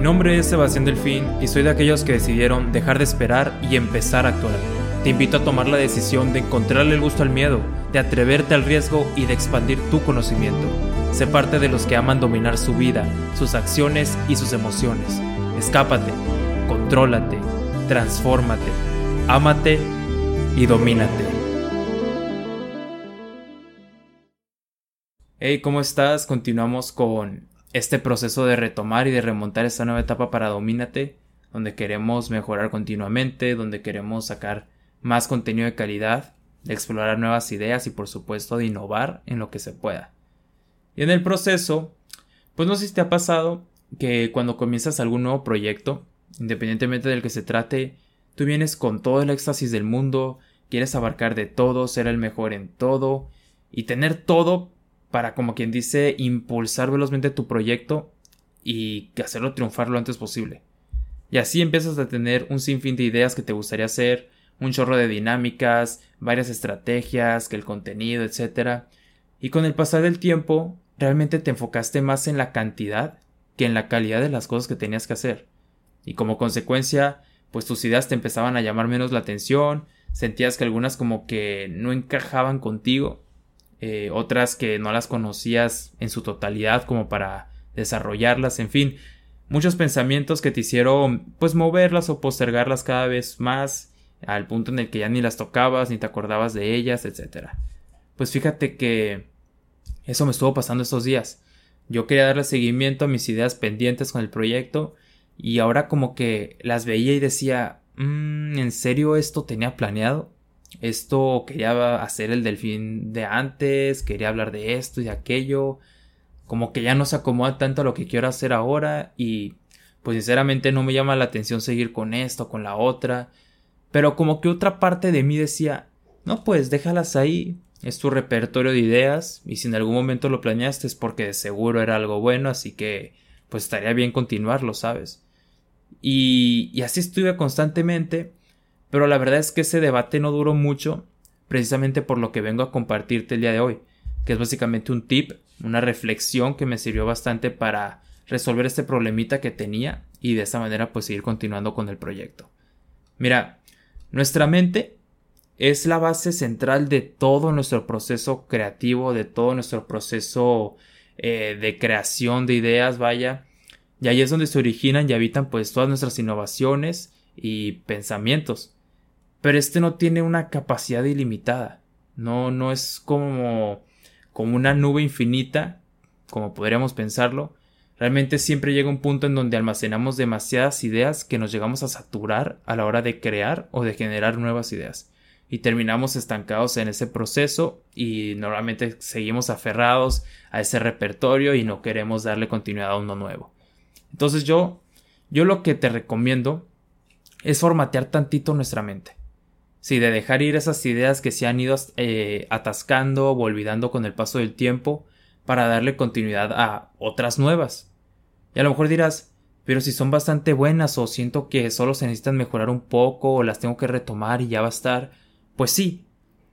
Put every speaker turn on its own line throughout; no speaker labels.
Mi nombre es Sebastián Delfín y soy de aquellos que decidieron dejar de esperar y empezar a actuar. Te invito a tomar la decisión de encontrarle el gusto al miedo, de atreverte al riesgo y de expandir tu conocimiento. Sé parte de los que aman dominar su vida, sus acciones y sus emociones. Escápate, contrólate, transfórmate, ámate y domínate. Hey, ¿cómo estás? Continuamos con este proceso de retomar y de remontar esta nueva etapa para Domínate, donde queremos mejorar continuamente, donde queremos sacar más contenido de calidad, de explorar nuevas ideas y por supuesto de innovar en lo que se pueda. Y en el proceso, pues no sé si te ha pasado que cuando comienzas algún nuevo proyecto, independientemente del que se trate, tú vienes con todo el éxtasis del mundo, quieres abarcar de todo, ser el mejor en todo y tener todo para, como quien dice, impulsar velozmente tu proyecto y hacerlo triunfar lo antes posible. Y así empiezas a tener un sinfín de ideas que te gustaría hacer, un chorro de dinámicas, varias estrategias, que el contenido, etc. Y con el pasar del tiempo, realmente te enfocaste más en la cantidad que en la calidad de las cosas que tenías que hacer. Y como consecuencia, pues tus ideas te empezaban a llamar menos la atención, sentías que algunas como que no encajaban contigo eh, otras que no las conocías en su totalidad como para desarrollarlas, en fin, muchos pensamientos que te hicieron pues moverlas o postergarlas cada vez más al punto en el que ya ni las tocabas ni te acordabas de ellas, etc. Pues fíjate que eso me estuvo pasando estos días. Yo quería darle seguimiento a mis ideas pendientes con el proyecto y ahora como que las veía y decía, mm, ¿en serio esto tenía planeado? Esto quería hacer el delfín de antes, quería hablar de esto y de aquello. Como que ya no se acomoda tanto a lo que quiero hacer ahora y pues sinceramente no me llama la atención seguir con esto, con la otra. Pero como que otra parte de mí decía, no pues déjalas ahí, es tu repertorio de ideas y si en algún momento lo planeaste es porque de seguro era algo bueno, así que pues estaría bien continuarlo, ¿sabes? Y, y así estuve constantemente pero la verdad es que ese debate no duró mucho, precisamente por lo que vengo a compartirte el día de hoy, que es básicamente un tip, una reflexión que me sirvió bastante para resolver este problemita que tenía y de esta manera pues seguir continuando con el proyecto. Mira, nuestra mente es la base central de todo nuestro proceso creativo, de todo nuestro proceso eh, de creación de ideas, vaya. Y ahí es donde se originan y habitan pues todas nuestras innovaciones y pensamientos pero este no tiene una capacidad ilimitada. No, no es como, como una nube infinita, como podríamos pensarlo. Realmente siempre llega un punto en donde almacenamos demasiadas ideas que nos llegamos a saturar a la hora de crear o de generar nuevas ideas. Y terminamos estancados en ese proceso y normalmente seguimos aferrados a ese repertorio y no queremos darle continuidad a uno nuevo. Entonces yo, yo lo que te recomiendo es formatear tantito nuestra mente. Sí, de dejar ir esas ideas que se han ido eh, atascando o olvidando con el paso del tiempo para darle continuidad a otras nuevas. Y a lo mejor dirás, pero si son bastante buenas o siento que solo se necesitan mejorar un poco o las tengo que retomar y ya va a estar, pues sí,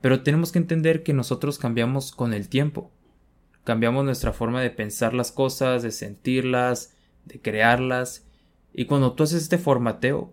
pero tenemos que entender que nosotros cambiamos con el tiempo. Cambiamos nuestra forma de pensar las cosas, de sentirlas, de crearlas, y cuando tú haces este formateo,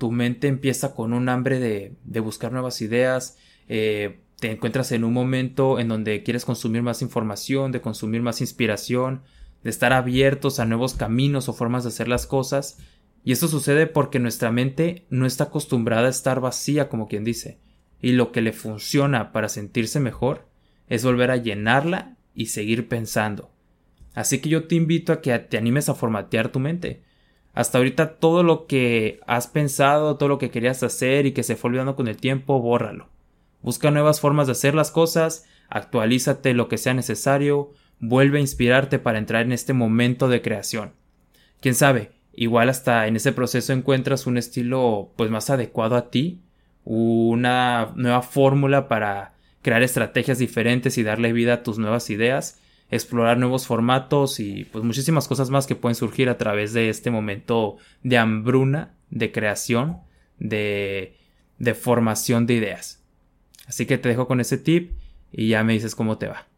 tu mente empieza con un hambre de, de buscar nuevas ideas, eh, te encuentras en un momento en donde quieres consumir más información, de consumir más inspiración, de estar abiertos a nuevos caminos o formas de hacer las cosas, y esto sucede porque nuestra mente no está acostumbrada a estar vacía, como quien dice, y lo que le funciona para sentirse mejor es volver a llenarla y seguir pensando. Así que yo te invito a que te animes a formatear tu mente, hasta ahorita todo lo que has pensado, todo lo que querías hacer y que se fue olvidando con el tiempo, bórralo. Busca nuevas formas de hacer las cosas, actualízate lo que sea necesario, vuelve a inspirarte para entrar en este momento de creación. Quién sabe, igual hasta en ese proceso encuentras un estilo pues más adecuado a ti, una nueva fórmula para crear estrategias diferentes y darle vida a tus nuevas ideas, explorar nuevos formatos y pues muchísimas cosas más que pueden surgir a través de este momento de hambruna, de creación, de, de formación de ideas. Así que te dejo con ese tip y ya me dices cómo te va.